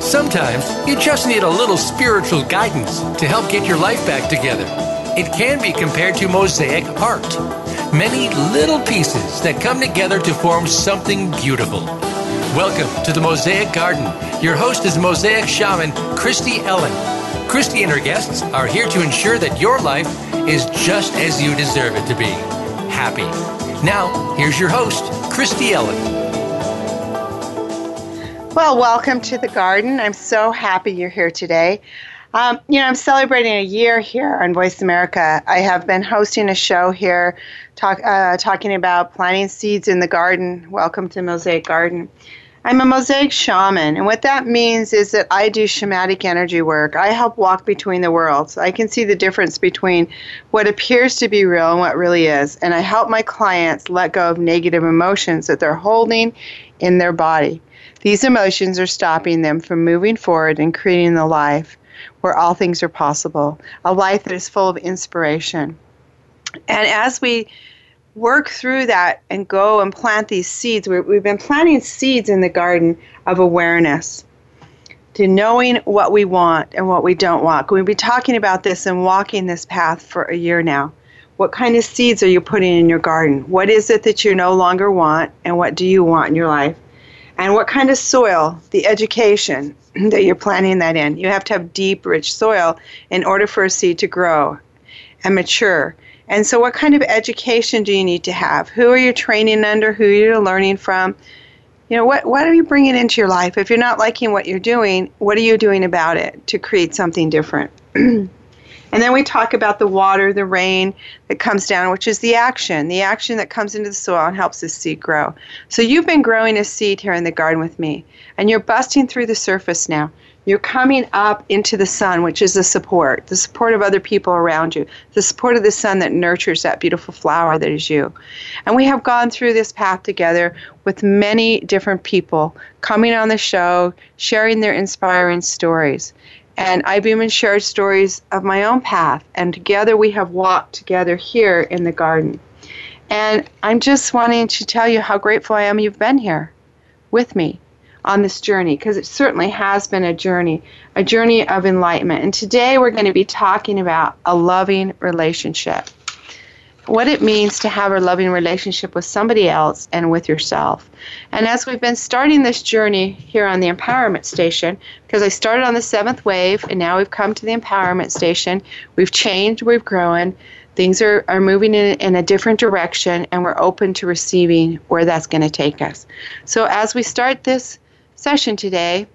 Sometimes you just need a little spiritual guidance to help get your life back together. It can be compared to mosaic art many little pieces that come together to form something beautiful. Welcome to the Mosaic Garden. Your host is Mosaic Shaman Christy Ellen. Christy and her guests are here to ensure that your life is just as you deserve it to be happy. Now, here's your host, Christy Ellen. Well, welcome to the garden. I'm so happy you're here today. Um, you know, I'm celebrating a year here on Voice America. I have been hosting a show here talk, uh, talking about planting seeds in the garden. Welcome to Mosaic Garden. I'm a mosaic shaman, and what that means is that I do shamanic energy work. I help walk between the worlds. I can see the difference between what appears to be real and what really is, and I help my clients let go of negative emotions that they're holding in their body. These emotions are stopping them from moving forward and creating the life where all things are possible, a life that is full of inspiration. And as we work through that and go and plant these seeds, we have been planting seeds in the garden of awareness to knowing what we want and what we don't want. We've been talking about this and walking this path for a year now. What kind of seeds are you putting in your garden? What is it that you no longer want, and what do you want in your life? and what kind of soil, the education that you're planting that in. You have to have deep, rich soil in order for a seed to grow and mature. And so, what kind of education do you need to have? Who are you training under? Who are you learning from? You know, what, what are you bringing into your life? If you're not liking what you're doing, what are you doing about it to create something different? And then we talk about the water, the rain that comes down, which is the action, the action that comes into the soil and helps the seed grow. So you've been growing a seed here in the garden with me, and you're busting through the surface now. You're coming up into the sun, which is the support, the support of other people around you, the support of the sun that nurtures that beautiful flower that is you. And we have gone through this path together with many different people coming on the show, sharing their inspiring stories. And I've even shared stories of my own path, and together we have walked together here in the garden. And I'm just wanting to tell you how grateful I am you've been here with me on this journey, because it certainly has been a journey, a journey of enlightenment. And today we're going to be talking about a loving relationship what it means to have a loving relationship with somebody else and with yourself. And as we've been starting this journey here on the Empowerment Station, because I started on the seventh wave and now we've come to the Empowerment Station, we've changed, we've grown, things are, are moving in, in a different direction, and we're open to receiving where that's going to take us. So as we start this session today,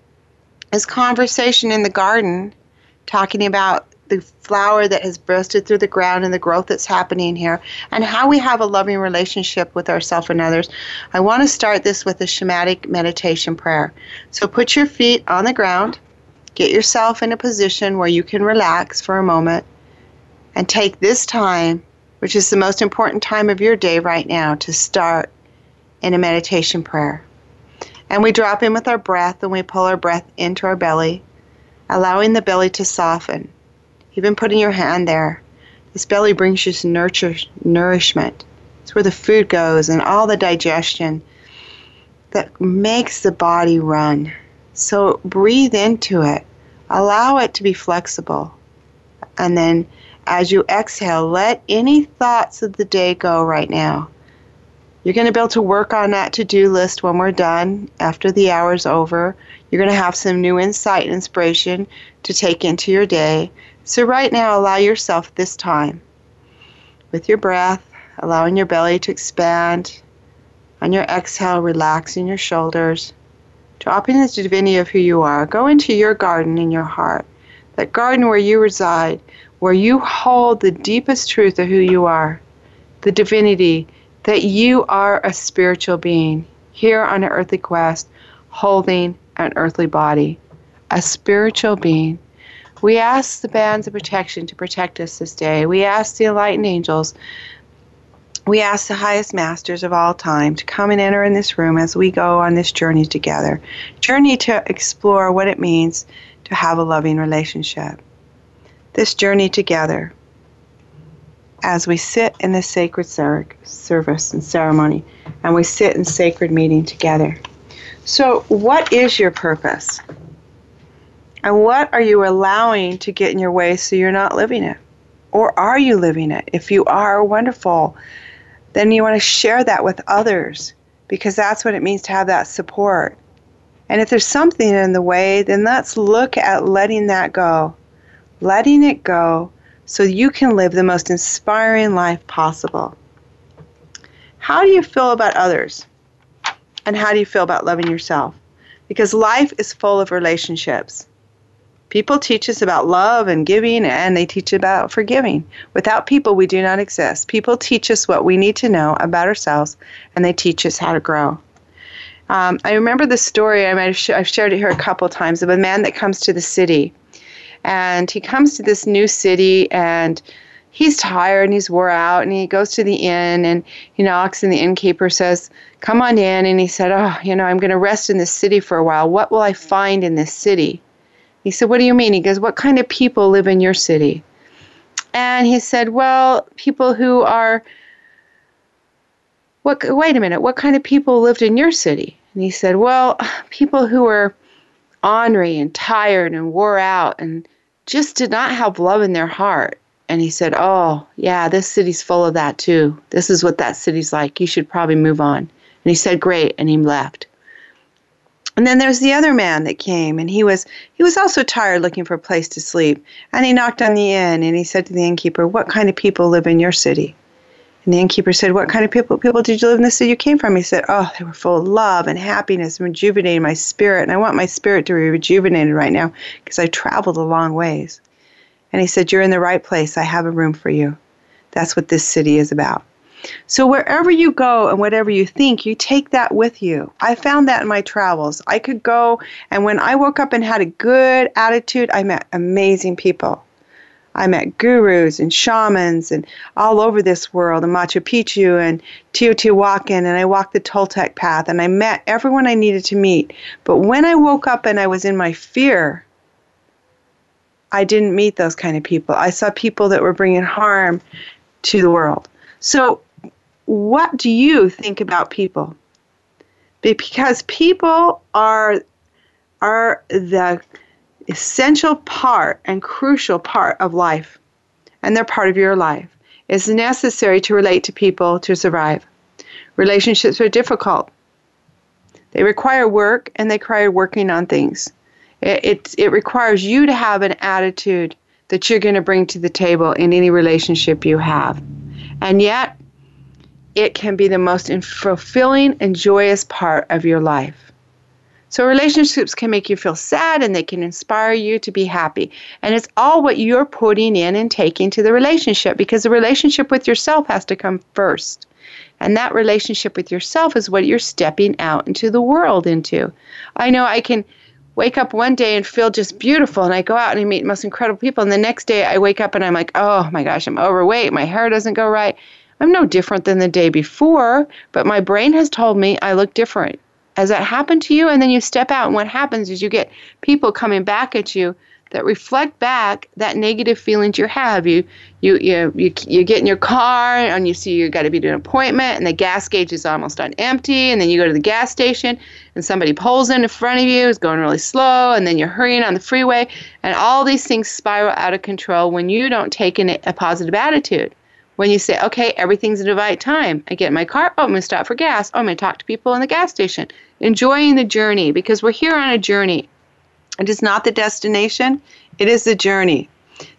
is conversation in the garden talking about the flower that has bursted through the ground and the growth that's happening here, and how we have a loving relationship with ourselves and others, I want to start this with a shamanic meditation prayer. So put your feet on the ground, get yourself in a position where you can relax for a moment, and take this time, which is the most important time of your day right now, to start in a meditation prayer. And we drop in with our breath and we pull our breath into our belly, allowing the belly to soften even putting your hand there. This belly brings you nurture, nourishment. It's where the food goes and all the digestion that makes the body run. So breathe into it. Allow it to be flexible. And then as you exhale, let any thoughts of the day go right now. You're going to be able to work on that to do list when we're done after the hour's over. You're going to have some new insight and inspiration to take into your day. So, right now, allow yourself this time with your breath, allowing your belly to expand. On your exhale, relaxing your shoulders, dropping into the divinity of who you are. Go into your garden in your heart, that garden where you reside, where you hold the deepest truth of who you are, the divinity that you are a spiritual being here on an earthly quest, holding an earthly body, a spiritual being we ask the bands of protection to protect us this day. We ask the enlightened angels. We ask the highest masters of all time to come and enter in this room as we go on this journey together. Journey to explore what it means to have a loving relationship. This journey together as we sit in the sacred service and ceremony and we sit in sacred meeting together. So, what is your purpose? And what are you allowing to get in your way so you're not living it? Or are you living it? If you are, wonderful. Then you want to share that with others because that's what it means to have that support. And if there's something in the way, then let's look at letting that go. Letting it go so you can live the most inspiring life possible. How do you feel about others? And how do you feel about loving yourself? Because life is full of relationships. People teach us about love and giving, and they teach about forgiving. Without people, we do not exist. People teach us what we need to know about ourselves, and they teach us how to grow. Um, I remember the story, I might have sh- I've shared it here a couple times, of a man that comes to the city. And he comes to this new city, and he's tired and he's wore out, and he goes to the inn, and he knocks, and the innkeeper says, Come on in. And he said, Oh, you know, I'm going to rest in this city for a while. What will I find in this city? He said, What do you mean? He goes, What kind of people live in your city? And he said, Well, people who are. What, wait a minute, what kind of people lived in your city? And he said, Well, people who were ornery and tired and wore out and just did not have love in their heart. And he said, Oh, yeah, this city's full of that too. This is what that city's like. You should probably move on. And he said, Great. And he left. And then there's the other man that came, and he was he was also tired, looking for a place to sleep. And he knocked on the inn, and he said to the innkeeper, "What kind of people live in your city?" And the innkeeper said, "What kind of people people did you live in the city you came from?" He said, "Oh, they were full of love and happiness, and rejuvenating my spirit. And I want my spirit to be rejuvenated right now because I traveled a long ways." And he said, "You're in the right place. I have a room for you. That's what this city is about." So wherever you go and whatever you think, you take that with you. I found that in my travels. I could go, and when I woke up and had a good attitude, I met amazing people. I met gurus and shamans and all over this world, and Machu Picchu and Teotihuacan, and I walked the Toltec path, and I met everyone I needed to meet. But when I woke up and I was in my fear, I didn't meet those kind of people. I saw people that were bringing harm to the world. So what do you think about people? Because people are are the essential part and crucial part of life, and they're part of your life. It's necessary to relate to people to survive. Relationships are difficult. They require work and they require working on things. It, it, it requires you to have an attitude that you're going to bring to the table in any relationship you have. And yet, it can be the most fulfilling and joyous part of your life. So, relationships can make you feel sad and they can inspire you to be happy. And it's all what you're putting in and taking to the relationship because the relationship with yourself has to come first. And that relationship with yourself is what you're stepping out into the world into. I know I can wake up one day and feel just beautiful and I go out and I meet most incredible people and the next day I wake up and I'm like, "Oh my gosh, I'm overweight, my hair doesn't go right." I'm no different than the day before, but my brain has told me I look different. Has that happened to you? And then you step out, and what happens is you get people coming back at you that reflect back that negative feelings you have. You you you you, you get in your car and you see you got to be to an appointment and the gas gauge is almost on empty and then you go to the gas station and somebody pulls in in front of you is going really slow and then you're hurrying on the freeway and all these things spiral out of control when you don't take an, a positive attitude when you say, okay, everything's the right time. I get in my car, oh, I'm going to stop for gas. Oh, I'm going to talk to people in the gas station. Enjoying the journey because we're here on a journey. It is not the destination, it is the journey.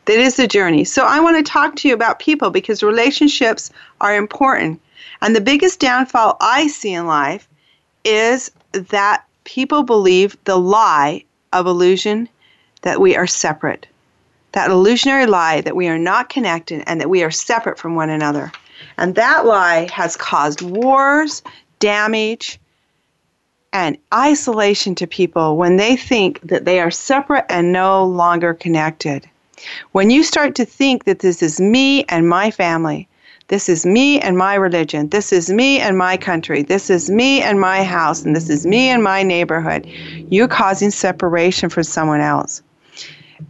That is the journey. So I want to talk to you about people because relationships are important. And the biggest downfall I see in life is that people believe the lie of illusion that we are separate that illusionary lie that we are not connected and that we are separate from one another. And that lie has caused wars, damage, and isolation to people when they think that they are separate and no longer connected. When you start to think that this is me and my family, this is me and my religion, this is me and my country, this is me and my house, and this is me and my neighborhood, you're causing separation from someone else.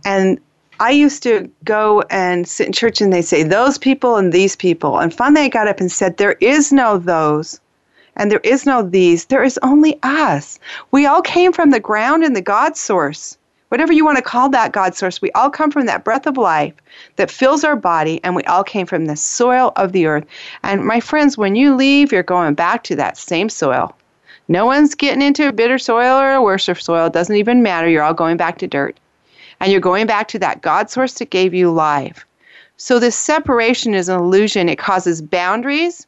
And I used to go and sit in church and they say those people and these people. And finally I got up and said, There is no those And there is no these, there is only us. We all came from the ground and the God source. Whatever you want to call that God source, we all come from that breath of life that fills our body, and we all came from the soil of the earth. And my friends, when you leave, you're going back to that same soil. No one's getting into a bitter soil or a worse soil. It doesn't even matter. You're all going back to dirt. And you're going back to that God source that gave you life. So this separation is an illusion. It causes boundaries,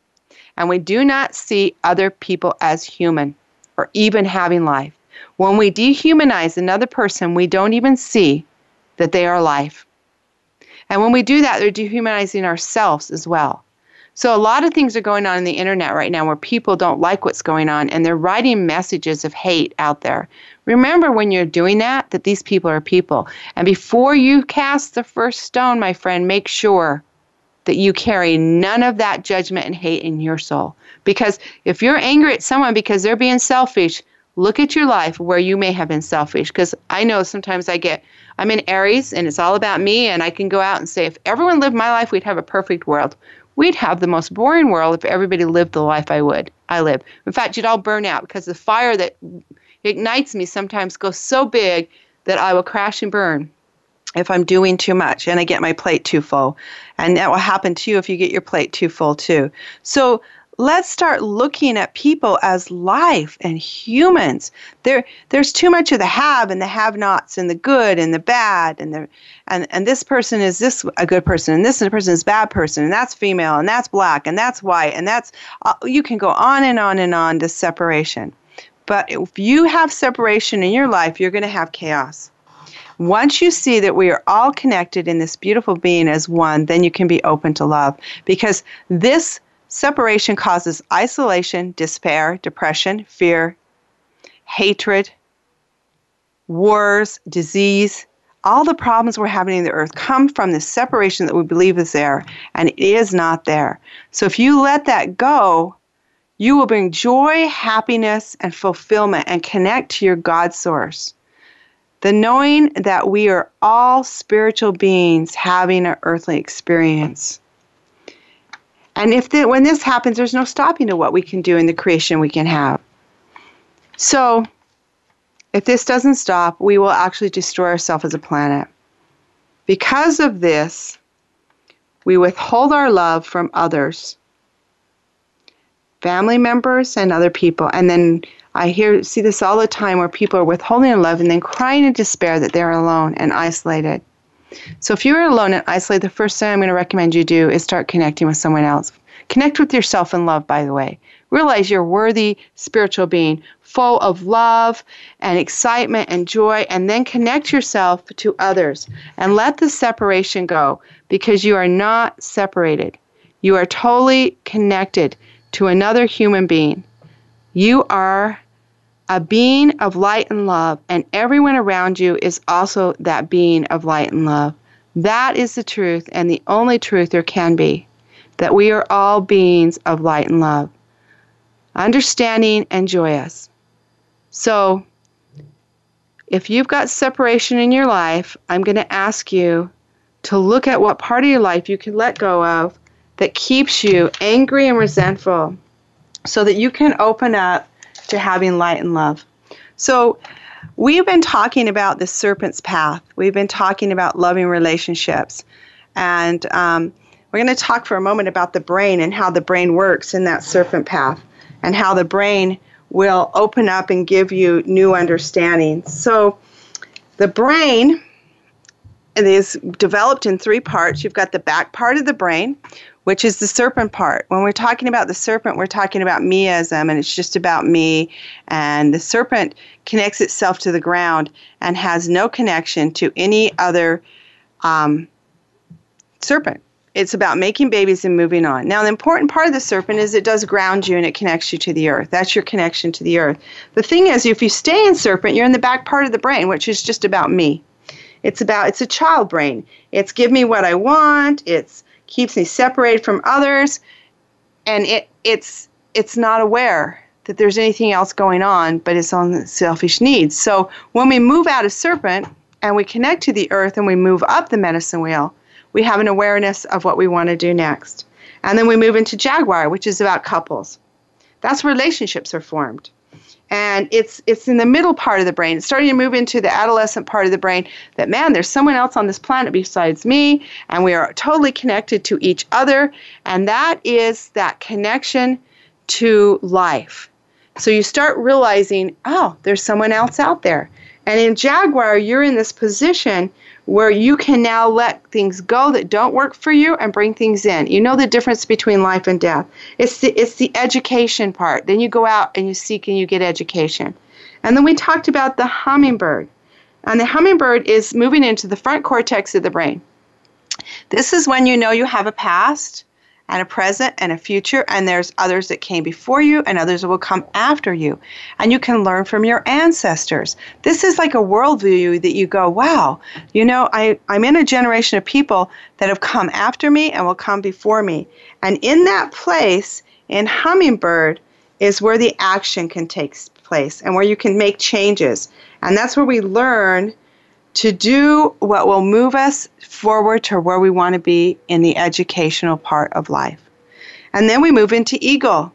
and we do not see other people as human or even having life. When we dehumanize another person, we don't even see that they are life. And when we do that, they're dehumanizing ourselves as well. So a lot of things are going on in the internet right now where people don't like what's going on and they're writing messages of hate out there. Remember when you're doing that that these people are people. And before you cast the first stone, my friend, make sure that you carry none of that judgment and hate in your soul. Because if you're angry at someone because they're being selfish, look at your life where you may have been selfish because i know sometimes i get i'm in aries and it's all about me and i can go out and say if everyone lived my life we'd have a perfect world we'd have the most boring world if everybody lived the life i would i live in fact you'd all burn out because the fire that ignites me sometimes goes so big that i will crash and burn if I'm doing too much and I get my plate too full. And that will happen to you if you get your plate too full too. So let's start looking at people as life and humans. There, there's too much of the have and the have-nots and the good and the bad and the and and this person is this a good person and this person is bad person and that's female and that's black and that's white and that's uh, you can go on and on and on to separation. But if you have separation in your life, you're going to have chaos. Once you see that we are all connected in this beautiful being as one, then you can be open to love because this Separation causes isolation, despair, depression, fear, hatred, wars, disease. All the problems we're having in the earth come from the separation that we believe is there, and it is not there. So if you let that go, you will bring joy, happiness, and fulfillment and connect to your God source. The knowing that we are all spiritual beings having an earthly experience. And if the, when this happens, there's no stopping to what we can do in the creation we can have. So, if this doesn't stop, we will actually destroy ourselves as a planet. Because of this, we withhold our love from others, family members, and other people. And then I hear see this all the time where people are withholding love and then crying in despair that they're alone and isolated. So if you're alone and isolated, the first thing I'm going to recommend you do is start connecting with someone else. Connect with yourself in love, by the way. Realize you're a worthy spiritual being, full of love and excitement and joy, and then connect yourself to others and let the separation go because you are not separated. You are totally connected to another human being. You are a being of light and love, and everyone around you is also that being of light and love. That is the truth and the only truth there can be that we are all beings of light and love, understanding and joyous. So, if you've got separation in your life, I'm going to ask you to look at what part of your life you can let go of that keeps you angry and resentful so that you can open up to having light and love. So, we've been talking about the serpent's path. We've been talking about loving relationships. And um, we're going to talk for a moment about the brain and how the brain works in that serpent path and how the brain will open up and give you new understanding. So, the brain is developed in three parts. You've got the back part of the brain, which is the serpent part. When we're talking about the serpent, we're talking about meism, and it's just about me. And the serpent connects itself to the ground and has no connection to any other um, serpent. It's about making babies and moving on. Now, the important part of the serpent is it does ground you and it connects you to the earth. That's your connection to the earth. The thing is, if you stay in serpent, you're in the back part of the brain, which is just about me. It's about, it's a child brain. It's give me what I want. It's keeps me separated from others, and it it's it's not aware that there's anything else going on, but it's on selfish needs. So when we move out of serpent and we connect to the earth and we move up the medicine wheel, we have an awareness of what we want to do next. And then we move into Jaguar, which is about couples. That's where relationships are formed and it's it's in the middle part of the brain. It's starting to move into the adolescent part of the brain that man there's someone else on this planet besides me and we are totally connected to each other and that is that connection to life. So you start realizing oh there's someone else out there. And in jaguar you're in this position where you can now let things go that don't work for you and bring things in. You know the difference between life and death. It's the, it's the education part. Then you go out and you seek and you get education. And then we talked about the hummingbird. And the hummingbird is moving into the front cortex of the brain. This is when you know you have a past and a present and a future, and there's others that came before you and others that will come after you. And you can learn from your ancestors. This is like a worldview that you go, wow, you know, I, I'm in a generation of people that have come after me and will come before me. And in that place, in Hummingbird, is where the action can take place and where you can make changes. And that's where we learn to do what will move us forward to where we want to be in the educational part of life. And then we move into eagle.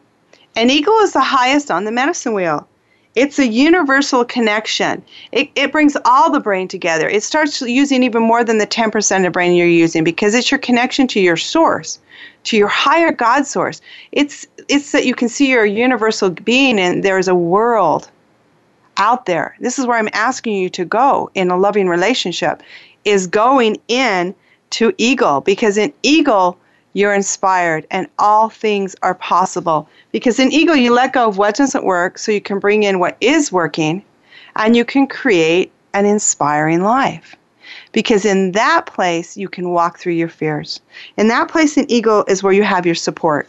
And eagle is the highest on the medicine wheel. It's a universal connection. It, it brings all the brain together. It starts using even more than the 10% of brain you're using because it's your connection to your source, to your higher God source. It's, it's that you can see your universal being and there's a world out there. This is where I'm asking you to go in a loving relationship is going in to eagle because in eagle you're inspired and all things are possible. Because in eagle you let go of what doesn't work so you can bring in what is working and you can create an inspiring life. Because in that place you can walk through your fears. In that place in eagle is where you have your support.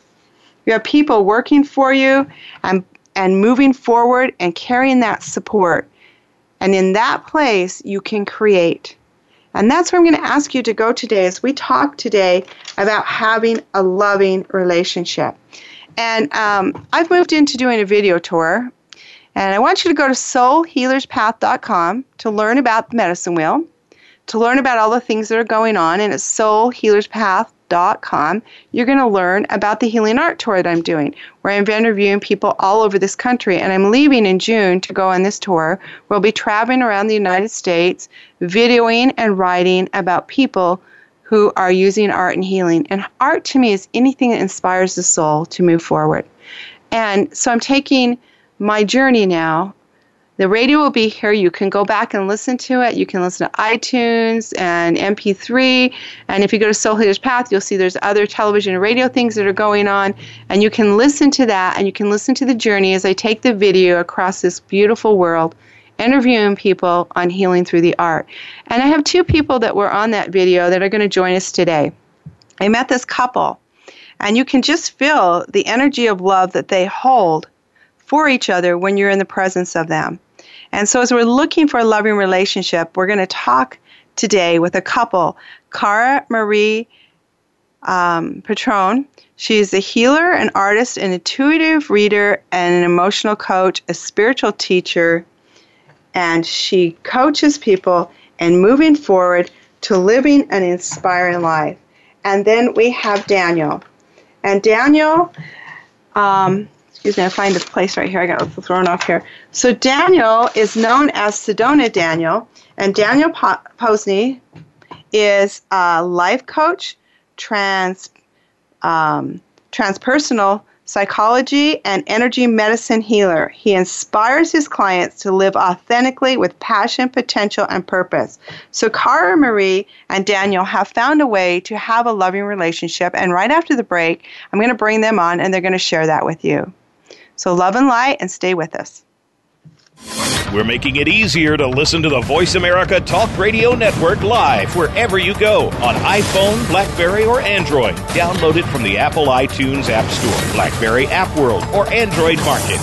You have people working for you and and moving forward and carrying that support. And in that place, you can create. And that's where I'm going to ask you to go today as we talk today about having a loving relationship. And um, I've moved into doing a video tour. And I want you to go to soulhealerspath.com to learn about the medicine wheel, to learn about all the things that are going on. And it's soulhealerspath.com you're going to learn about the Healing Art Tour that I'm doing, where I'm interviewing people all over this country. And I'm leaving in June to go on this tour. We'll be traveling around the United States, videoing and writing about people who are using art and healing. And art to me is anything that inspires the soul to move forward. And so I'm taking my journey now the radio will be here. You can go back and listen to it. You can listen to iTunes and MP3. And if you go to Soul Healer's Path, you'll see there's other television and radio things that are going on. And you can listen to that and you can listen to the journey as I take the video across this beautiful world, interviewing people on healing through the art. And I have two people that were on that video that are going to join us today. I met this couple, and you can just feel the energy of love that they hold for each other when you're in the presence of them. And so, as we're looking for a loving relationship, we're going to talk today with a couple, Cara Marie um, Petrone. She's a healer, an artist, an intuitive reader, and an emotional coach, a spiritual teacher, and she coaches people in moving forward to living an inspiring life. And then we have Daniel. And Daniel um, excuse me, I find a place right here. I got thrown off here. So Daniel is known as Sedona Daniel, and Daniel po- Posney is a life coach, trans, um, transpersonal psychology, and energy medicine healer. He inspires his clients to live authentically with passion, potential, and purpose. So, Cara Marie and Daniel have found a way to have a loving relationship. And right after the break, I'm going to bring them on and they're going to share that with you. So love and light and stay with us. We're making it easier to listen to the Voice America Talk Radio Network live wherever you go on iPhone, Blackberry, or Android. Download it from the Apple iTunes App Store, Blackberry App World, or Android Market.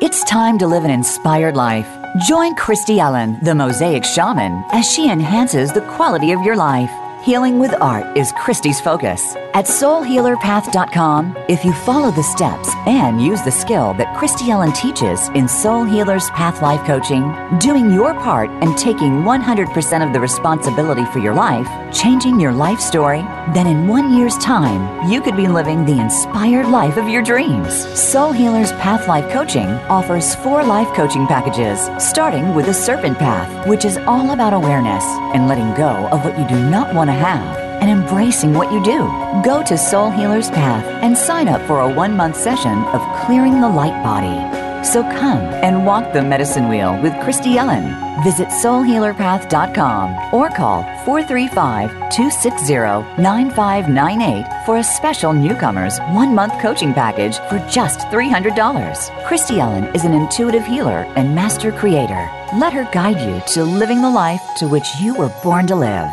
It's time to live an inspired life. Join Christy Ellen, the Mosaic Shaman, as she enhances the quality of your life. Healing with art is Christy's focus. At soulhealerpath.com, if you follow the steps and use the skill that Christy Ellen teaches in Soul Healers Path Life Coaching, doing your part and taking 100% of the responsibility for your life, changing your life story, then in one year's time, you could be living the inspired life of your dreams. Soul Healers Path Life Coaching offers four life coaching packages, starting with the Serpent Path, which is all about awareness and letting go of what you do not want to have and embracing what you do. Go to Soul Healer's Path and sign up for a one month session of clearing the light body. So come and walk the medicine wheel with Christy Ellen. Visit soulhealerpath.com or call 435 260 9598 for a special newcomers one month coaching package for just $300. Christy Ellen is an intuitive healer and master creator. Let her guide you to living the life to which you were born to live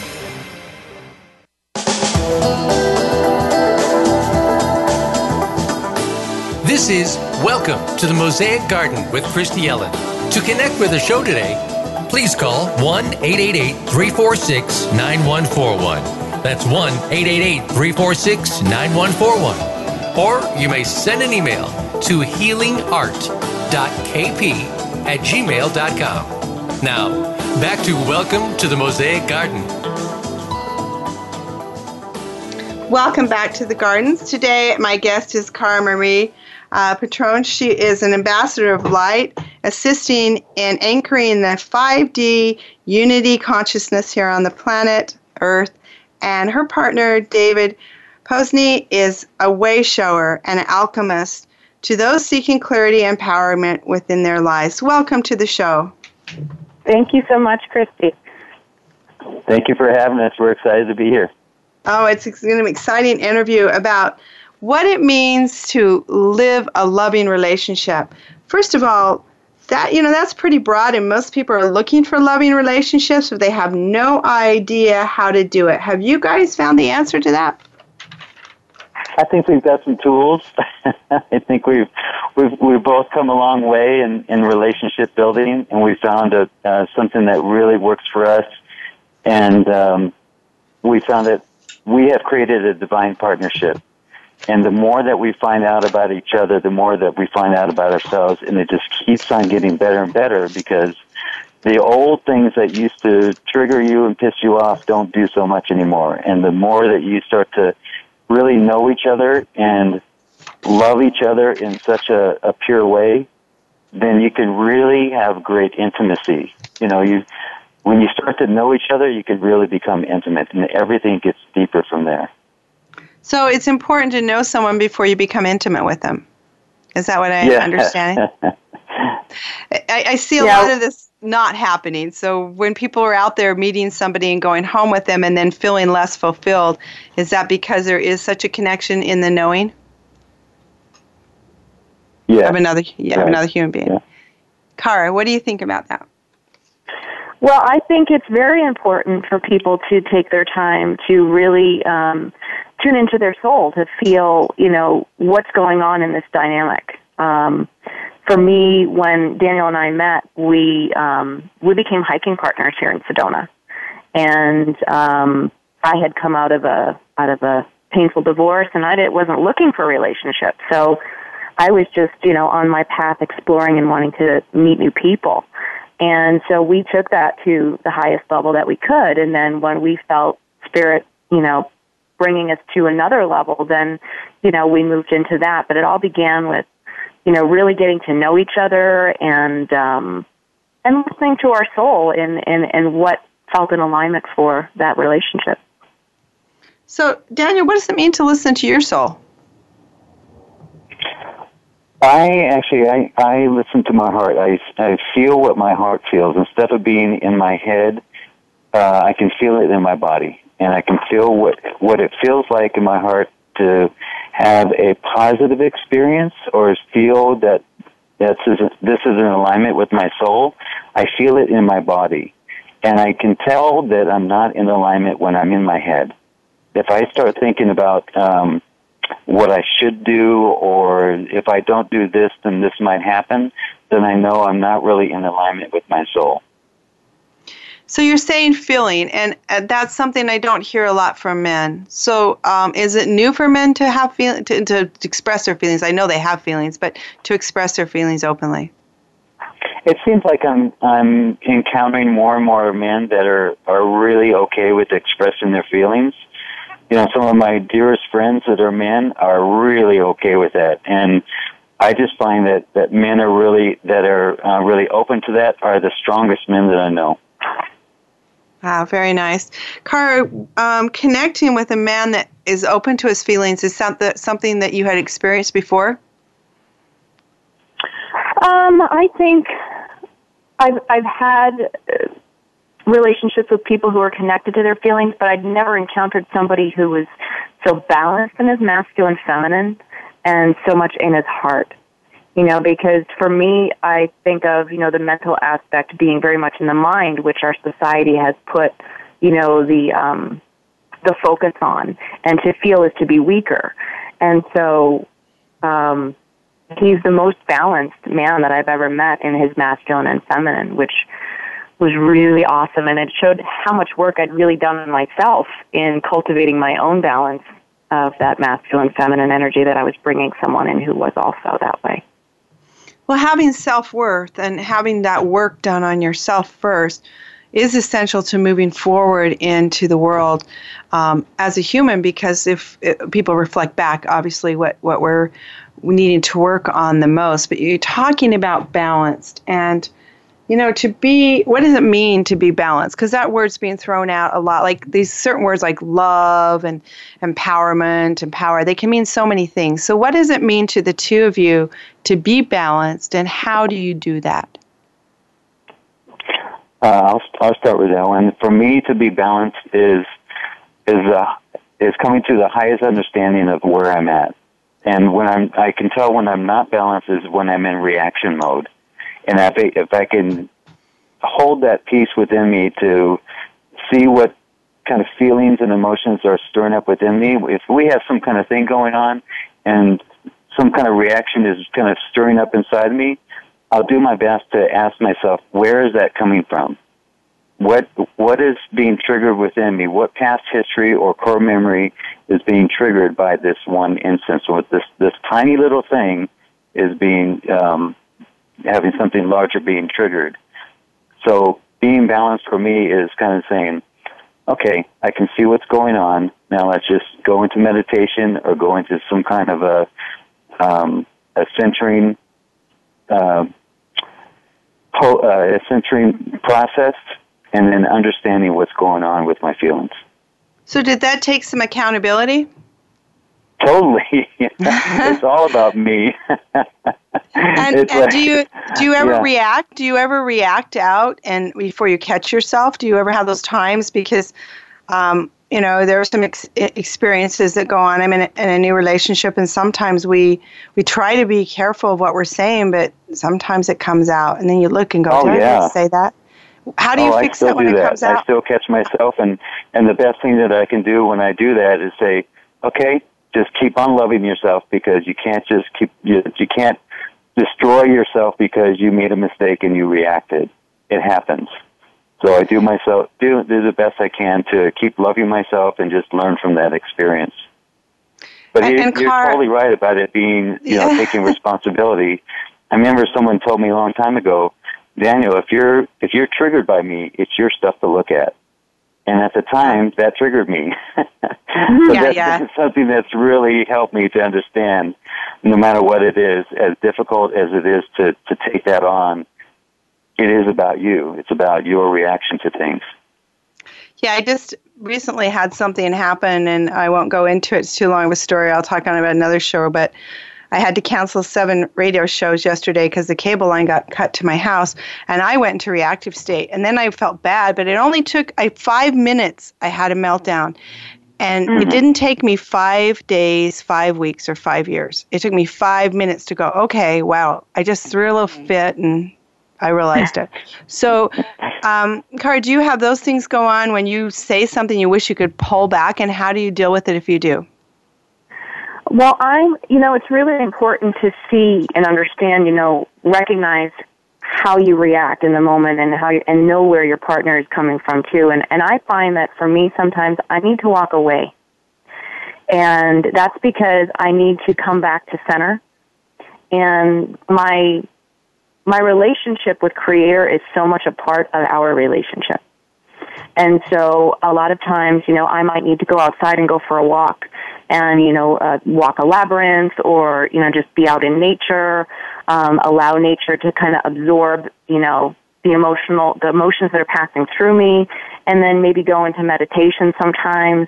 Is Welcome to the Mosaic Garden with Christy Ellen. To connect with the show today, please call 1 888 346 9141. That's 1 888 346 9141. Or you may send an email to healingart.kp at gmail.com. Now, back to Welcome to the Mosaic Garden. Welcome back to the gardens. Today, my guest is Cara Marie uh, Petrone. She is an ambassador of light, assisting in anchoring the 5D unity consciousness here on the planet Earth. And her partner, David Posney, is a way shower and an alchemist to those seeking clarity and empowerment within their lives. Welcome to the show. Thank you so much, Christy. Thank you for having us. We're excited to be here. Oh, it's going to be an exciting interview about what it means to live a loving relationship. First of all, that you know that's pretty broad and most people are looking for loving relationships but they have no idea how to do it. Have you guys found the answer to that? I think we've got some tools. I think we've we've we've both come a long way in, in relationship building, and we found a, uh, something that really works for us. And um, we found that we have created a divine partnership. And the more that we find out about each other, the more that we find out about ourselves, and it just keeps on getting better and better because the old things that used to trigger you and piss you off don't do so much anymore. And the more that you start to really know each other and love each other in such a, a pure way, then you can really have great intimacy. You know, you when you start to know each other, you can really become intimate, and everything gets deeper from there. So it's important to know someone before you become intimate with them. Is that what I Yeah. understand? I, I see a Yeah. lot of this not happening. So when people are out there meeting somebody and going home with them and then feeling less fulfilled, is that because there is such a connection in the knowing Yeah. of another yeah, of another human being? Yeah. Cara, what do you think about that? Well, I think it's very important for people to take their time to really um, tune into their soul to feel, you know, what's going on in this dynamic. Um, for me, when Daniel and I met, we um, we became hiking partners here in Sedona, and um, I had come out of a out of a painful divorce, and I didn't, wasn't looking for a relationship. So I was just, you know, on my path exploring and wanting to meet new people. And so we took that to the highest level that we could. And then when we felt spirit, you know, bringing us to another level, then, you know, we moved into that. But it all began with, you know, really getting to know each other and, um, and listening to our soul and, and, and what felt in alignment for that relationship. So, Daniel, what does it mean to listen to your soul? I actually, I, I listen to my heart. I, I feel what my heart feels. Instead of being in my head, uh, I can feel it in my body. and I can feel what what it feels like in my heart to have a positive experience or feel that this is this is in alignment with my soul. I feel it in my body, and I can tell that I'm not in alignment when I'm in my head. If I start thinking about um, what I should do, or if I don't do this, then this might happen, then I know I'm not really in alignment with my soul. So you're saying feeling, and that's something I don't hear a lot from men. So um, is it new for men to have feel to, to express their feelings? I know they have feelings, but to express their feelings openly. It seems like I'm I'm encountering more and more men that are are really okay with expressing their feelings. You know, some of my dearest friends that are men are really okay with that, and I just find that that men are really that are uh, really open to that are the strongest men that I know. Wow, very nice. Cara, um, connecting with a man that is open to his feelings is something, something that you had experienced before? Um, I think I've, I've had uh, relationships with people who are connected to their feelings, but I'd never encountered somebody who was so balanced in his masculine feminine and so much in his heart you know, because for me, I think of, you know, the mental aspect being very much in the mind, which our society has put, you know, the, um, the focus on, and to feel is to be weaker. And so, um, he's the most balanced man that I've ever met in his masculine and feminine, which was really awesome. And it showed how much work I'd really done on myself in cultivating my own balance of that masculine feminine energy that I was bringing someone in who was also that way. Well, having self worth and having that work done on yourself first is essential to moving forward into the world um, as a human because if it, people reflect back, obviously, what, what we're needing to work on the most. But you're talking about balanced and you know, to be, what does it mean to be balanced? Because that word's being thrown out a lot. Like these certain words like love and empowerment and power, they can mean so many things. So, what does it mean to the two of you to be balanced, and how do you do that? Uh, I'll, I'll start with that one. For me, to be balanced is is uh, is coming to the highest understanding of where I'm at, and when I'm I can tell when I'm not balanced is when I'm in reaction mode and if I, if I can hold that peace within me to see what kind of feelings and emotions are stirring up within me, if we have some kind of thing going on and some kind of reaction is kind of stirring up inside me, I'll do my best to ask myself, where is that coming from? What what is being triggered within me? What past history or core memory is being triggered by this one instance? Or this this tiny little thing is being um, having something larger being triggered. So being balanced for me is kind of saying, okay, I can see what's going on. Now let's just go into meditation or go into some kind of a um, a centering uh, po- uh, a centering process, and then understanding what's going on with my feelings. So did that take some accountability? Totally. it's all about me. and, and like, do you do you ever yeah. react? Do you ever react out and before you catch yourself? Do you ever have those times because um, you know there are some ex- experiences that go on. I'm in a, in a new relationship, and sometimes we we try to be careful of what we're saying, but sometimes it comes out, and then you look and go, oh, "Did yeah. I say that?" How do you oh, fix that when do it comes out? I still catch myself, and and the best thing that I can do when I do that is say, "Okay, just keep on loving yourself because you can't just keep you, you can't destroy yourself because you made a mistake and you reacted. It happens. So I do myself do do the best I can to keep loving myself and just learn from that experience. But and, you, and you're Car- totally right about it being you know Yeah. taking responsibility. I remember someone told me a long time ago, Daniel, if you're if you're triggered by me, it's your stuff to look at. And at the time, that triggered me. Mm-hmm. so Yeah, that's, yeah. that's something that's really helped me to understand, no matter what it is, as difficult as it is to, to take that on, it is about you. It's about your reaction to things. Yeah, I just recently had something happen, and I won't go into it. It's too long of a story. I'll talk on about another show. But I had to cancel seven radio shows yesterday because the cable line got cut to my house, and I went into reactive state. And then I felt bad, but it only took I, five minutes. I had a meltdown, and mm-hmm. it didn't take me five days, five weeks, or five years. It took me five minutes to go, okay, wow, I just threw a little fit and I realized it. So, um, Cara, do you have those things go on when you say something you wish you could pull back, and how do you deal with it if you do? Well, I'm, you know, it's really important to see and understand, you know, recognize how you react in the moment and how you, and know where your partner is coming from too. And and I find that for me sometimes I need to walk away. And that's because I need to come back to center. And my my relationship with creator is so much a part of our relationship. And so a lot of times, you know, I might need to go outside and go for a walk and, you know, uh, walk a labyrinth or, you know, just be out in nature, um, allow nature to kind of absorb, you know, the emotional, the emotions that are passing through me and then maybe go into meditation sometimes.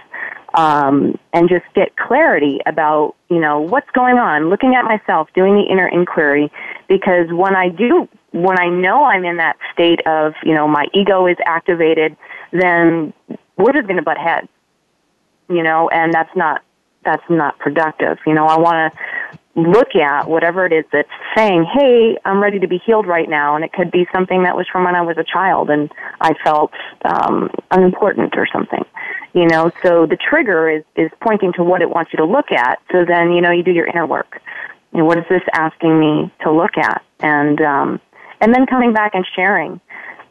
Um, and just get clarity about, you know, what's going on, looking at myself, doing the inner inquiry, because when I do, when I know I'm in that state of, you know, my ego is activated, then we're just going to butt heads, you know, and that's not that's not productive. You know, I want to look at whatever it is that's saying, "Hey, I'm ready to be healed right now," and it could be something that was from when I was a child and I felt um, unimportant or something. You know, so the trigger is is pointing to what it wants you to look at. So then, you know, you do your inner work. You know, what is this asking me to look at? And um, and then coming back and sharing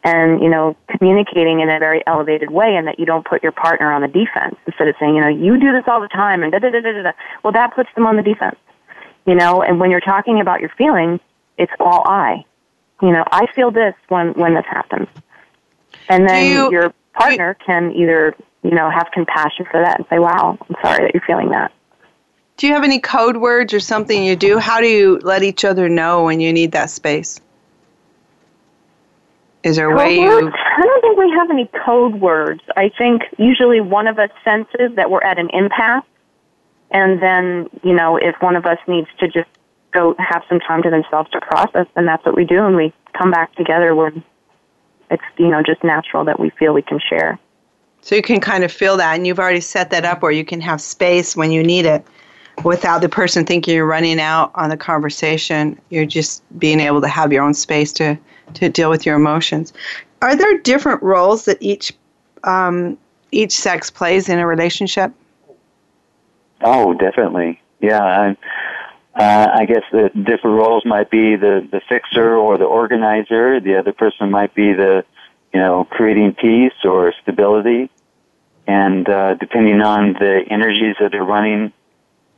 and you know communicating in a very elevated way and that you don't put your partner on the defense instead of saying you know you do this all the time and da da da da da well that puts them on the defense you know? And when you're talking about your feelings it's all i. You know i feel this when when this happens. And then you, your partner you, can either you know have compassion for that and say wow i'm sorry that you're feeling that. Do you have any code words or something you do? How do you let each other know when you need that space is there a way you? I don't think we have any code words. I think usually one of us senses that we're at an impasse, and then you know if one of us needs to just go have some time to themselves to process, then that's what we do, and we come back together when it's you know just natural that we feel we can share. So you can kind of feel that, and you've already set that up where you can have space when you need it without the person thinking you're running out on the conversation. You're just being able to have your own space to to deal with your emotions. Are there different roles that each um, each sex plays in a relationship? Oh, definitely. Yeah, I, uh, I guess the different roles might be the the fixer or the organizer. The other person might be the you know creating peace or stability, and uh, depending on the energies that are running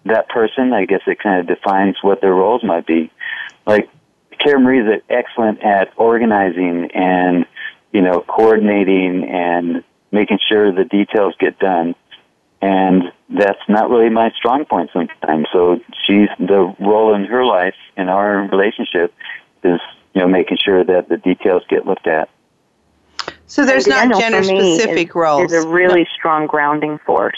that person, I guess it kind of defines what their roles might be. Like Cara Marie is excellent at organizing and, you know, coordinating and making sure the details get done. And that's not really my strong point sometimes. So she's the role in her life in our relationship is, you know, making sure that the details get looked at. So there's not gender specific roles. There's a really no. strong grounding force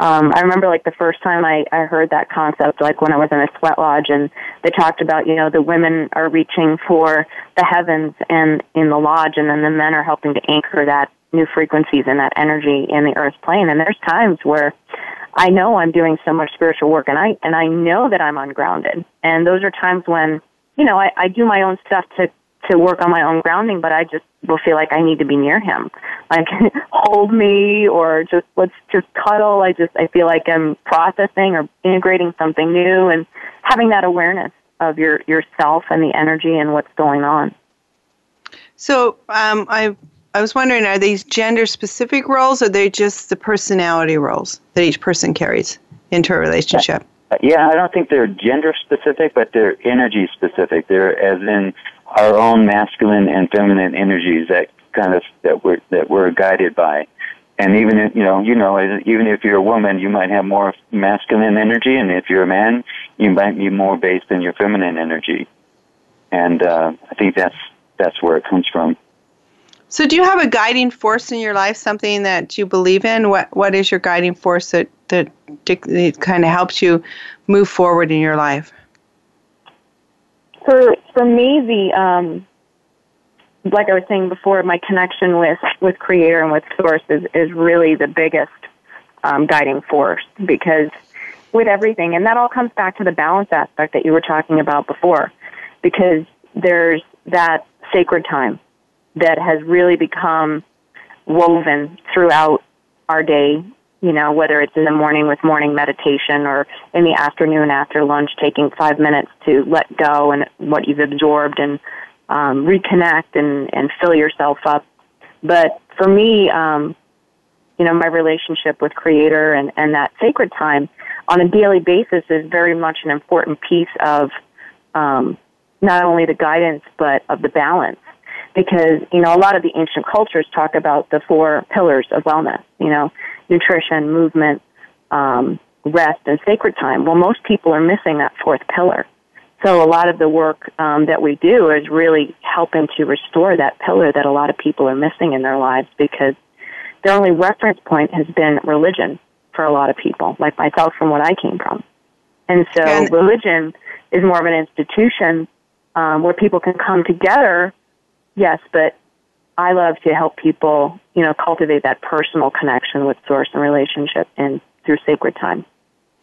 um, I remember like the first time I, I heard that concept, like when I was in a sweat lodge and they talked about, you know, the women are reaching for the heavens and in the lodge and then the men are helping to anchor that new frequencies and that energy in the earth plane. And there's times where I know I'm doing so much spiritual work and I, and I know that I'm ungrounded. And those are times when, you know, I, I do my own stuff to to work on my own grounding, but I just will feel like I need to be near him. Like hold me or just let's just cuddle. I just I feel like I'm processing or integrating something new and having that awareness of your yourself and the energy and what's going on. So um, I I was wondering, are these gender specific roles or are they just the personality roles that each person carries into a relationship? Yeah, I don't think they're gender specific, but they're energy specific. They're as in our own masculine and feminine energies that kind of that we're that we're guided by. And even if you know, you know, even if you're a woman, you might have more masculine energy, and if you're a man, you might be more based in your feminine energy. And uh, I think that's that's where it comes from. So, do you have a guiding force in your life? Something that you believe in? What What is your guiding force that that, that kind of helps you move forward in your life? For for me, the um, like I was saying before, my connection with with Creator and with Source is is really the biggest um, guiding force because with everything, and that all comes back to the balance aspect that you were talking about before, because there's that sacred time that has really become woven throughout our day, you know, whether it's in the morning with morning meditation or in the afternoon after lunch, taking five minutes to let go and what you've absorbed and um, reconnect and, and fill yourself up. But for me, um, you know, my relationship with Creator and, and that sacred time on a daily basis is very much an important piece of um, not only the guidance but of the balance because you know a lot of the ancient cultures talk about the four pillars of wellness you know nutrition movement um, rest and sacred time. Well most people are missing that fourth pillar. So a lot of the work um, that we do is really helping to restore that pillar that a lot of people are missing in their lives because their only reference point has been religion for a lot of people like myself from what i came from. And so and religion is more of an institution um, where people can come together yes, but I love to help people, you know, cultivate that personal connection with source and relationship and through sacred time.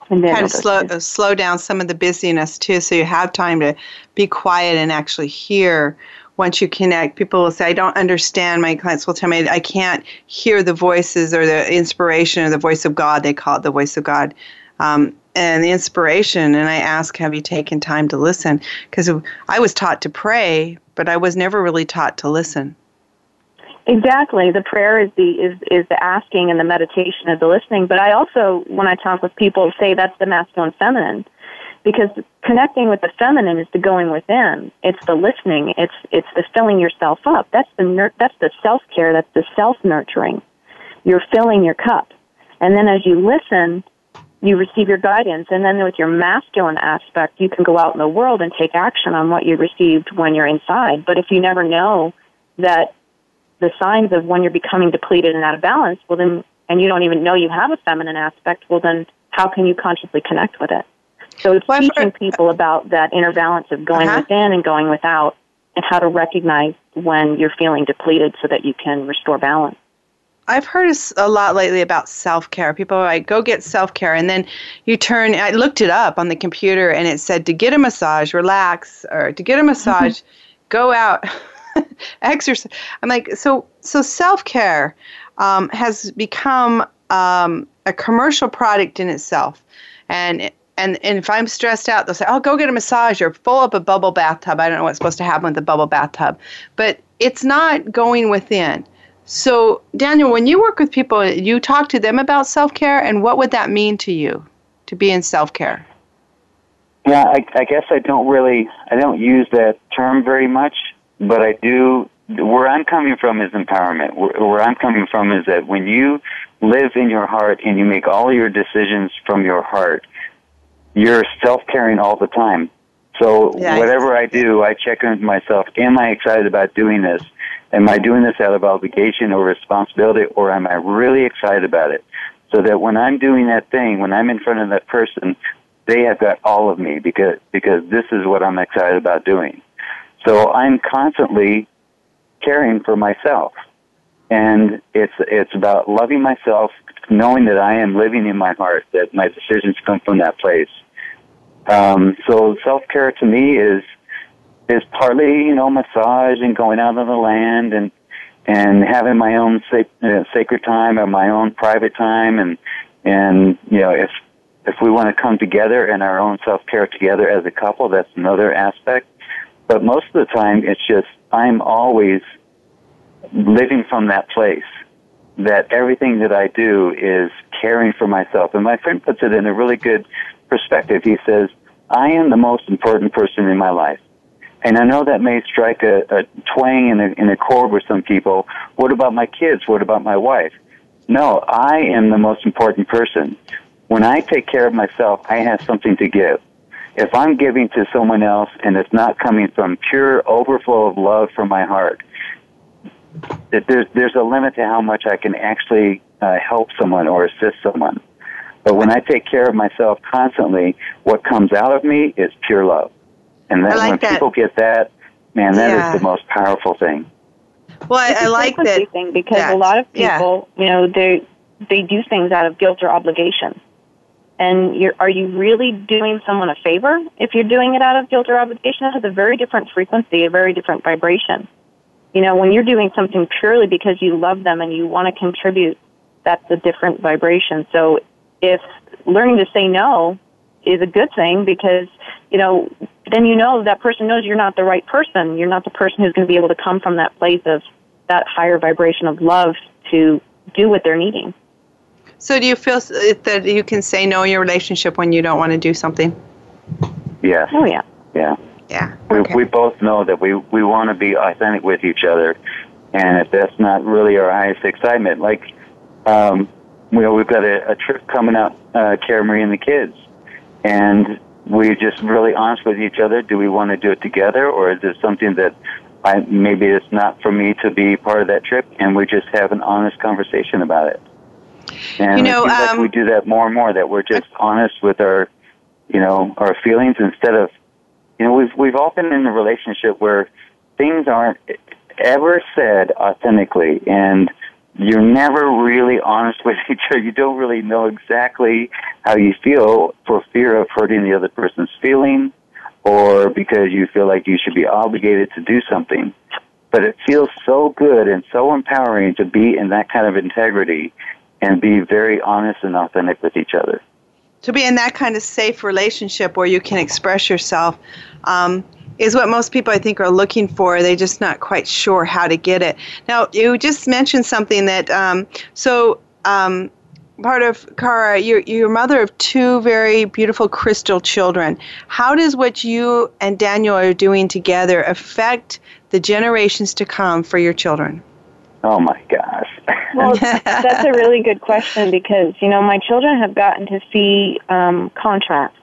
And kind of slow uh, slow down some of the busyness too, so you have time to be quiet and actually hear. Once you connect, people will say, "I don't understand." My clients will tell me, "I can't hear the voices or the inspiration or the voice of God." They call it the voice of God. Um, and the inspiration and i ask have you taken time to listen because i was taught to pray but i was never really taught to listen exactly. The prayer is the is is the asking and the meditation of the listening. But i also when i talk with people say that's the masculine feminine. Because connecting with the feminine is the going within. It's the listening. It's it's the filling yourself up. That's the nur- that's the self-care. That's the self-nurturing. You're filling your cup. And then as you listen you receive your guidance. And then with your masculine aspect, you can go out in the world and take action on what you received when you're inside. But if you never know that the signs of when you're becoming depleted and out of balance, well then, and you don't even know you have a feminine aspect, well then, how can you consciously connect with it? So it's well, teaching people about that inner balance of going uh-huh. within and going without and how to recognize when you're feeling depleted so that you can restore balance. I've heard a lot lately about self care. People are like, go get self care. And then you turn, I looked it up on the computer and it said to get a massage, relax, or to get a massage, go out, exercise. I'm like, so, so self care um, has become um, a commercial product in itself. And and, and if I'm stressed out, they'll say, "Oh, go get a massage or fill up a bubble bathtub." I don't know what's supposed to happen with the bubble bathtub, but it's not going within. So, Daniel, when you work with people, you talk to them about self care, and what would that mean to you to be in self care? Yeah, I, I guess I don't really, I don't use that term very much, but I do. Where I'm coming from is empowerment. Where, where I'm coming from is that when you live in your heart and you make all your decisions from your heart, you're self caring all the time. So, yes. whatever I do, I check in with myself. Am I excited about doing this? Am I doing this out of obligation or responsibility, or am I really excited about it? So that when I'm doing that thing, when I'm in front of that person, they have got all of me because because this is what I'm excited about doing. So I'm constantly caring for myself, and it's it's about loving myself, knowing that I am living in my heart, that my decisions come from that place. Um, so self care to me is is partly you know massage and going out on the land and and having my own uh, sacred time or my own private time and and you know if if we want to come together and our own self care together as a couple that's another aspect but most of the time it's just I'm always living from that place that everything that I do is caring for myself and my friend puts it in a really good perspective he says I am the most important person in my life and I know that may strike a, a twang in a, in a chord with some people. What about my kids? What about my wife? No, I am the most important person. When I take care of myself, I have something to give. If I'm giving to someone else and it's not coming from pure overflow of love from my heart, that there's, there's a limit to how much I can actually uh, help someone or assist someone. But when I take care of myself constantly, what comes out of me is pure love. And then like when that. people get that, man, that is Yeah. the most powerful thing. Well, I, It's I a like frequency that. thing because that. a lot of Yeah. people, you know, they they do things out of guilt or obligation. And are you really doing someone a favor if you're doing it out of guilt or obligation? It has a very different frequency, a very different vibration. You know, when you're doing something purely because you love them and you want to contribute, that's a different vibration. So if learning to say no is a good thing because, you know, then you know that person knows you're not the right person. You're not the person who's going to be able to come from that place of that higher vibration of love to do what they're needing. So, do you feel that you can say no in your relationship when you don't want to do something? Yes. Oh, yeah. Yeah. Yeah. We, Okay. we both know that we, we want to be authentic with each other, and if that's not really our highest excitement, like, um, you know, we've got a, a trip coming up, uh, Cara Marie and the kids, and we're just really honest with each other. Do we want to do it together, or is it something that I maybe it's not for me to be part of that trip, and we just have an honest conversation about it. And You know, seems like um, we do that more and more. That we're just honest with our, you know, our feelings instead of you know, we've we've all been in a relationship where things aren't ever said authentically, and you're never really honest with each other. You don't really know exactly how you feel for fear of hurting the other person's feeling, or because you feel like you should be obligated to do something. But it feels so good and so empowering to be in that kind of integrity and be very honest and authentic with each other. to be in that kind of safe relationship where you can express yourself um, is what most people I think are looking for. They're just not quite sure how to get it. Now, you just mentioned something that um, so. Um, Part of Cara, you're, you're mother of two very beautiful crystal children. How does what you and Daniel are doing together affect the generations to come for your children? Oh my gosh. Well, that's a really good question because you know my children have gotten to see um, contrast.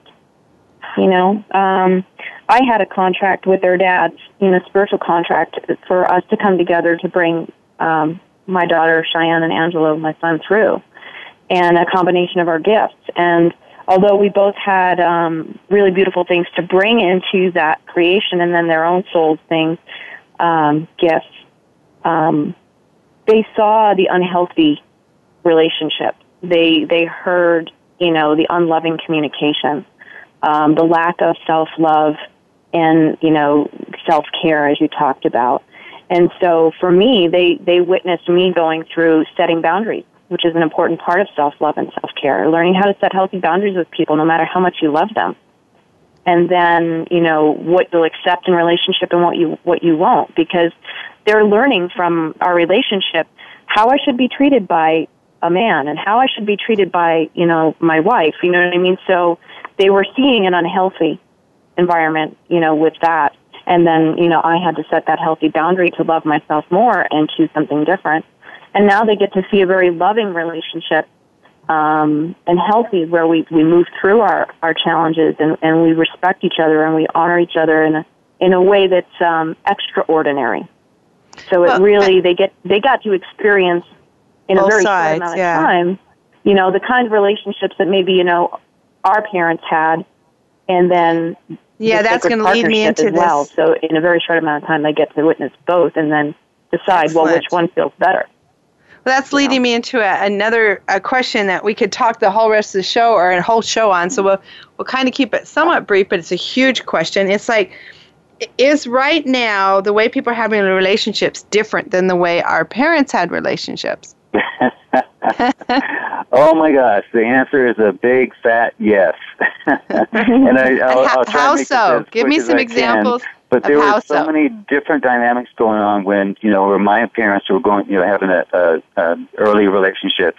You know, um, I had a contract with their dad, you know, spiritual contract for us to come together to bring um, my daughter Cheyenne and Angelo, my son, through, and a combination of our gifts. And although we both had um, really beautiful things to bring into that creation, and then their own soul things, um, gifts. Um, they saw the unhealthy relationship. They they heard you know the unloving communication, um, the lack of self love, and you know self care as you talked about. And so for me, they they witnessed me going through setting boundaries, which is an important part of self love and self care. Learning how to set healthy boundaries with people, no matter how much you love them and then you know what you'll accept in relationship and what you what you won't because they're learning from our relationship how I should be treated by a man and how I should be treated by you know my wife you know what I mean? So they were seeing an unhealthy environment you know with that. And then you know I had to set that healthy boundary to love myself more and choose something different. And now they get to see a very loving relationship um, and healthy where we, we move through our, our challenges and, and we respect each other and we honor each other in a, in a way that's um, extraordinary. So it Well, really they get they got to experience in a very sides, short amount yeah. of time, you know, the kind of relationships that maybe you know our parents had, and then Yeah, that's going to lead me into as well. this. So in a very short amount of time, they get to witness both and then decide well which one feels better. Well, that's leading me into a, another a question that we could talk the whole rest of the show or a whole show on. So we'll we'll kind of keep it somewhat brief, but it's a huge question. It's like, is right now the way people are having relationships different than the way our parents had relationships? oh my gosh, the answer is a big fat yes. and I, I'll, how- I'll how to make it so? Give me some I can. examples But there were so, so. many different dynamics going on when you know where my parents were going, you know, having a, a, a early relationship.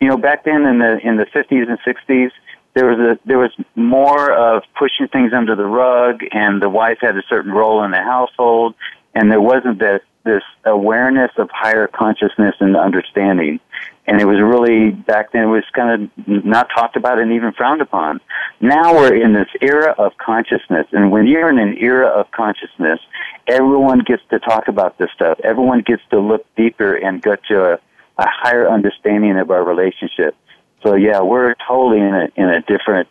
You know, back then in the in the fifties and sixties, there was a there was more of pushing things under the rug, and the wife had a certain role in the household, and there wasn't this this awareness of higher consciousness and understanding. And it was really back then it was kind of not talked about and even frowned upon. Now we're in this era of consciousness, and when you're in an era of consciousness, everyone gets to talk about this stuff. Everyone gets to look deeper and get to a, a higher understanding of our relationship. So yeah, we're totally in a in a different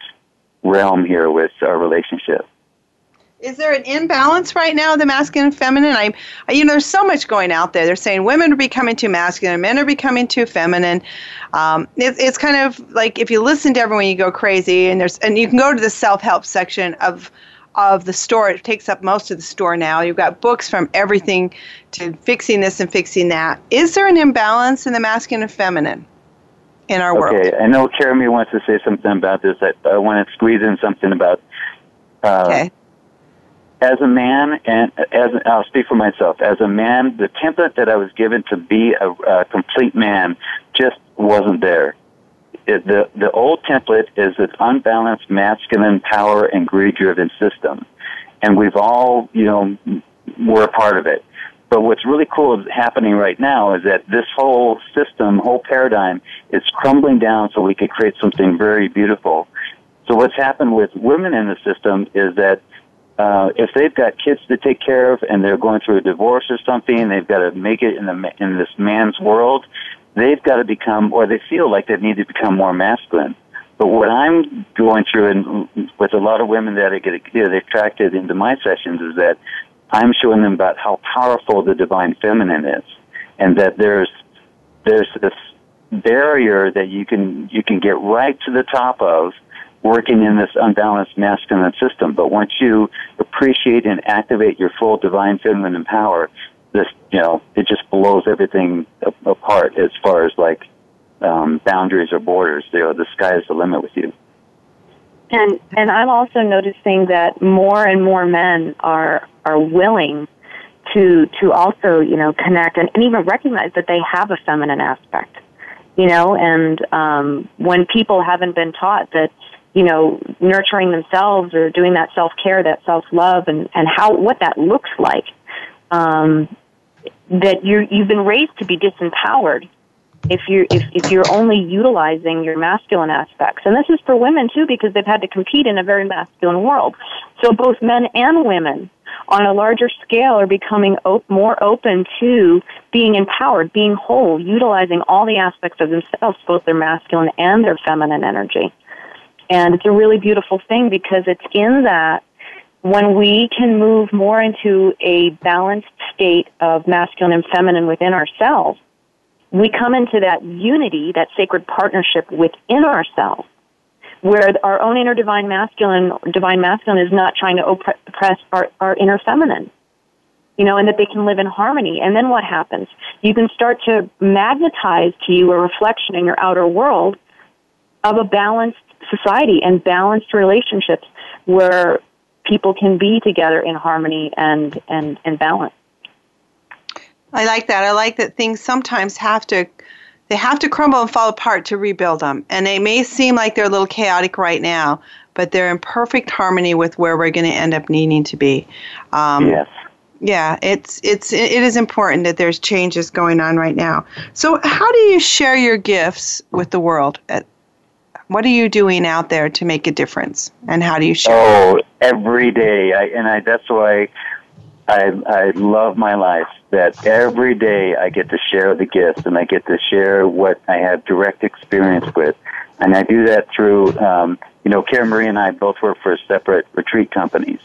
realm here with our relationship. Is there an imbalance right now, the masculine and feminine? I, you know, there's so much going out there. They're saying women are becoming too masculine, men are becoming too feminine. Um, it, it's kind of like if you listen to everyone, you go crazy. And there's, and you can go to the self-help section of of the store. It takes up most of the store now. You've got books from everything to fixing this and fixing that. Is there an imbalance in the masculine and feminine in our okay. world? Okay, I know Jeremy wants to say something about this. I, I want to squeeze in something about. Uh, okay as a man, and as I'll speak for myself, as a man, the template that I was given to be a, a complete man just wasn't there. It, the the old template is this unbalanced masculine power and greed driven system, and we've all you know we're a part of it. But what's really cool is happening right now is that this whole system, whole paradigm, is crumbling down so we could create something very beautiful. So what's happened with women in the system is that uh, if they've got kids to take care of and they're going through a divorce or something, they've got to make it in the in this man's world. They've got to become, or they feel like they need to become more masculine. But what I'm going through, and with a lot of women that I get you know, they're attracted into my sessions, is that I'm showing them about how powerful the divine feminine is, and that there's there's this barrier that you can you can get right to the top of working in this unbalanced masculine system. But once you appreciate and activate your full divine feminine power, this, you know, it just blows everything apart as far as like um, boundaries or borders. You know, the sky is the limit with you. And and I'm also noticing that more and more men are are willing to to also you know connect and, and even recognize that they have a feminine aspect. You know, and um, when people haven't been taught that you know, nurturing themselves or doing that self care, that self love, and and how what that looks like. Um, that you you've been raised to be disempowered if you're if, if you're only utilizing your masculine aspects. And this is for women too because they've had to compete in a very masculine world. So both men and women on a larger scale are becoming op- more open to being empowered being whole utilizing all the aspects of themselves both their masculine and their feminine energy. And it's a really beautiful thing because it's in that when we can move more into a balanced state of masculine and feminine within ourselves, we come into that unity, that sacred partnership within ourselves, where our own inner divine masculine, divine masculine is not trying to oppress our, our inner feminine. You know, and that they can live in harmony. And then what happens? You can start to magnetize to you a reflection in your outer world of a balanced society and balanced relationships where people can be together in harmony and, and, and balance. I like that. I like that things sometimes have to they have to crumble and fall apart to rebuild them. And they may seem like they're a little chaotic right now, but they're in perfect harmony with where we're going to end up needing to be. Um, yes. Yeah, it's it's it is important that there's changes going on right now. So, how do you share your gifts with the world? At, what are you doing out there to make a difference, and how do you share? Oh, every day, I, and I, that's why I I love my life. That every day I get to share the gifts, and I get to share what I have direct experience with, and I do that through. Um, you know, Cara Marie and I both work for separate retreat companies.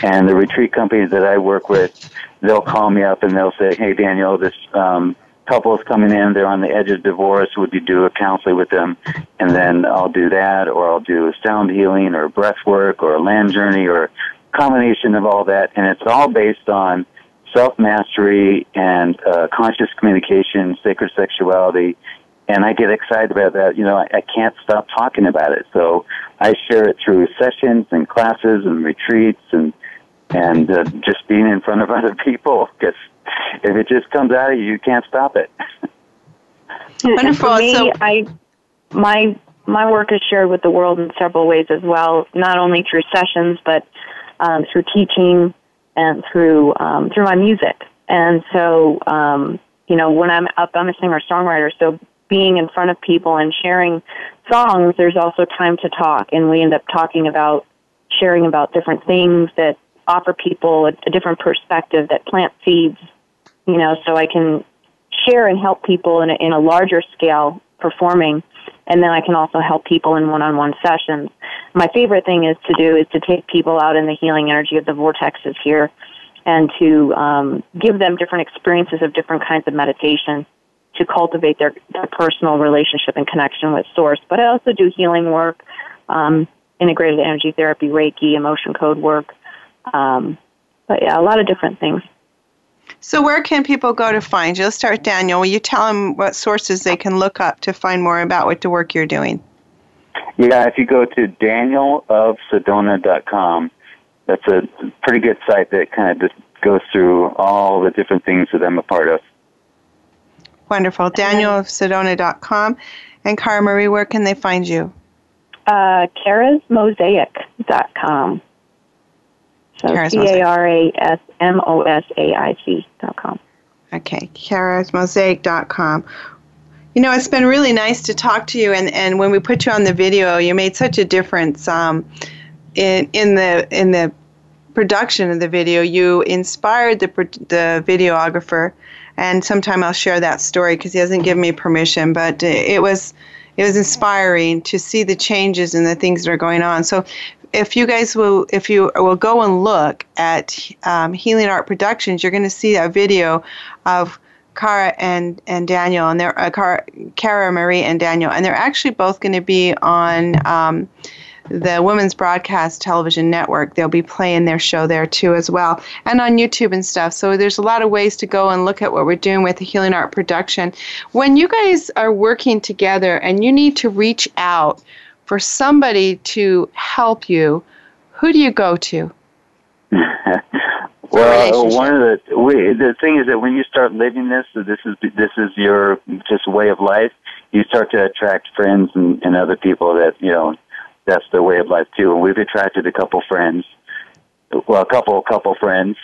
And the retreat companies that I work with, they'll call me up and they'll say, "Hey, Daniel, this um, couples coming in, they're on the edge of divorce, would you do a counseling with them? And then I'll do that, or I'll do sound healing, or breath work, or a land journey, or a combination of all that. And it's all based on self mastery and uh, conscious communication, sacred sexuality. And I get excited about that. You know, I, I can't stop talking about it. So I share it through sessions and classes and retreats and and uh, just being in front of other people because if it just comes out of you, you can't stop it. Wonderful. For me, so- I my my work is shared with the world in several ways as well, not only through sessions but um, through teaching and through um, through my music. And so, um, you know, when I'm up, I'm a singer songwriter, so being in front of people and sharing songs, there's also time to talk, and we end up talking about sharing about different things that offer people a, a different perspective that plant seeds you know, so I can share and help people in a, in a larger scale performing and then I can also help people in one-on-one sessions. My favorite thing is to do is to take people out in the healing energy of the vortexes here, and to um, give them different experiences of different kinds of meditation to cultivate their, their personal relationship and connection with Source. But I also do healing work, um, integrated energy therapy, Reiki, emotion code work. Um, but yeah, a lot of different things. So, where can people go to find you? Let's start with Daniel. Will you tell them what sources they can look up to find more about what the work you're doing? Yeah, if you go to danielofsedona.com, that's a pretty good site that kind of just goes through all the different things that I'm a part of. Wonderful. danielofsedona.com. And Cara Marie, where can they find you? Uh, carasmosaic.com. So C A R A S M O S A I C dot com. Okay, carasmosaic.com. You know, it's been really nice to talk to you, and, and when we put you on the video, you made such a difference um, in in the in the production of the video. You inspired the the videographer, and sometime I'll share that story because he hasn't given me permission. But it was it was inspiring to see the changes and the things that are going on. So if you guys will, if you will go and look at um, Healing Art Productions, you're going to see a video of Cara and, and Daniel, and they're uh, Cara, Cara Marie and Daniel, and they're actually both going to be on um, the Women's Broadcast Television Network. They'll be playing their show there too, as well, and on YouTube and stuff. So there's a lot of ways to go and look at what we're doing with the Healing Art Production. When you guys are working together and you need to reach out for somebody to help you, who do you go to? well, one of the we, the thing is that when you start living this, this is this is your just way of life. You start to attract friends and, and other people that you know that's their way of life too. And we've attracted a couple friends, well, a couple couple friends,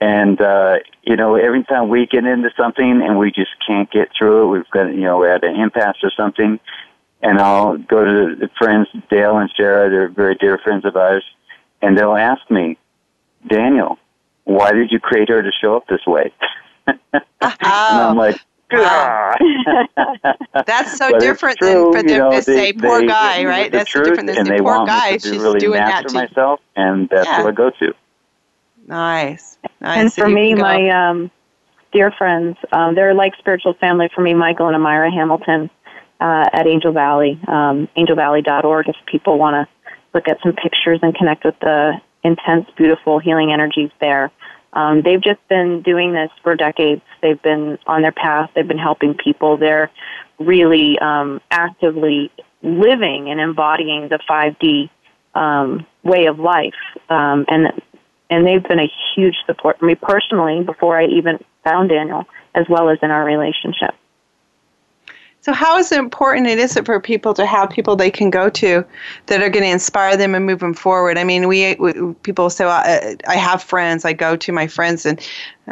and uh, you know every time we get into something and we just can't get through it, we've got you know we're at an impasse or something and I'll go to the friends Dale and Sarah. They're very dear friends of ours, and they'll ask me, Daniel, why did you create her to show up this way? oh, and I'm like, wow. That's so different than for them you know, to they, say "poor they, guy," they, right? That's so different than saying "poor guy." She's really doing that to myself, and that's yeah. who I go to. Nice. nice. And for me, my um, dear friends, um, they're like spiritual family for me. Michael and Amira Hamilton uh, at Angel Valley, um, angelvalley.org if people want to look at some pictures and connect with the intense, beautiful healing energies there. Um, they've just been doing this for decades. They've been on their path. They've been helping people. They're really um, actively living and embodying the 5D um, way of life, um, and and they've been a huge support for me personally before I even found Daniel, as well as in our relationship. So, how is it important it is it for people to have people they can go to that are going to inspire them and move them forward? I mean, we, we people say, well, I, I have friends. I go to my friends, and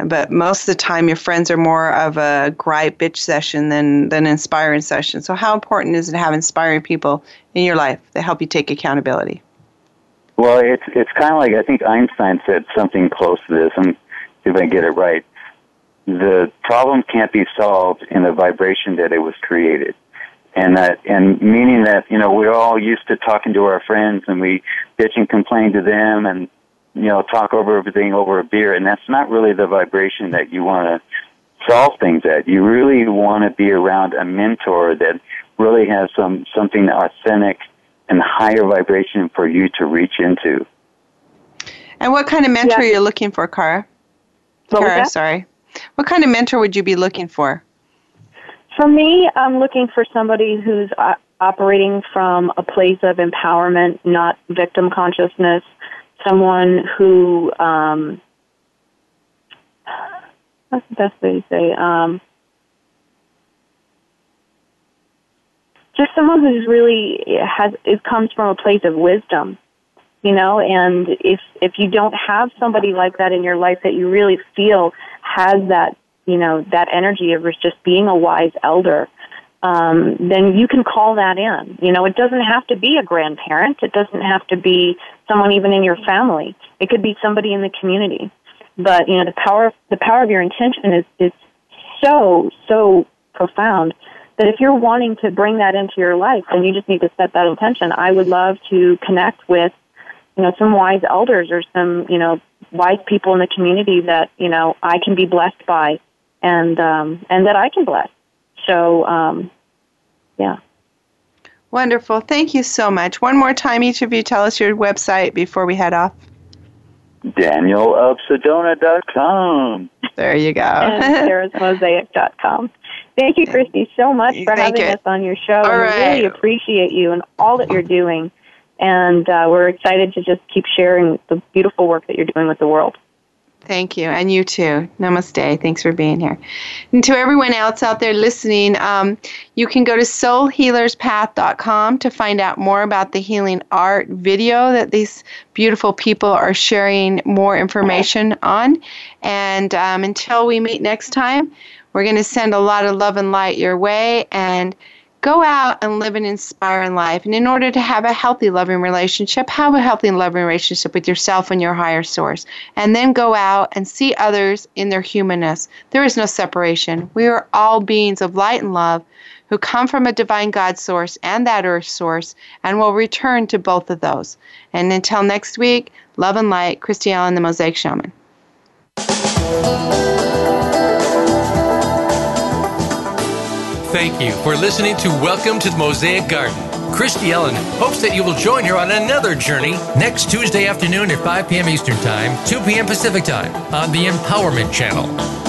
but most of the time, your friends are more of a gripe bitch session than than inspiring session. So, how important is it to have inspiring people in your life that help you take accountability? Well, it's it's kind of like I think Einstein said something close to this, and if I get it right the problem can't be solved in the vibration that it was created. And that, and meaning that, you know, we're all used to talking to our friends and we bitch and complain to them and, you know, talk over everything over a beer. And that's not really the vibration that you want to solve things at. You really want to be around a mentor that really has some, something authentic and higher vibration for you to reach into. And what kind of mentor yeah. are you looking for, Cara? Cara, sorry. What kind of mentor would you be looking for? For me, I'm looking for somebody who's uh, operating from a place of empowerment, not victim consciousness. Someone who, um, what's the best way to say? Um, just someone who's really has it comes from a place of wisdom you know and if if you don't have somebody like that in your life that you really feel has that, you know, that energy of just being a wise elder, um, then you can call that in. You know, it doesn't have to be a grandparent. It doesn't have to be someone even in your family. It could be somebody in the community. But you know, the power the power of your intention is is so so profound that if you're wanting to bring that into your life, then you just need to set that intention. I would love to connect with, you know, some wise elders or some, you know, wise people in the community that, you know, I can be blessed by and, um, and that I can bless. So, um, yeah. Wonderful. Thank you so much. One more time, each of you tell us your website before we head off. DanielofSedona.com. There you go. and carasmosaic.com. Thank you, Christy, so much for Thank having you. us on your show. All We right. really appreciate you and all that you're doing. And uh, we're excited to just keep sharing the beautiful work that you're doing with the world. Thank you. And you too. Namaste. Thanks for being here. And to everyone else out there listening, um, you can go to soulhealerspath.com to find out more about the healing art video that these beautiful people are sharing more information on. And um, until we meet next time, we're going to send a lot of love and light your way and go out and live an inspiring life. And in order to have a healthy, loving relationship, have a healthy and loving relationship with yourself and your higher source. And then go out and see others in their humanness. There is no separation. We are all beings of light and love who come from a divine God source and that earth source and will return to both of those. And until next week, love and light, Christy Ellen, the Mosaic Shaman. Thank you for listening to Welcome to the Mosaic Garden. Christy Ellen hopes that you will join her on another journey next Tuesday afternoon at 5 p.m. Eastern Time, 2 p.m. Pacific Time on the Empowerment Channel.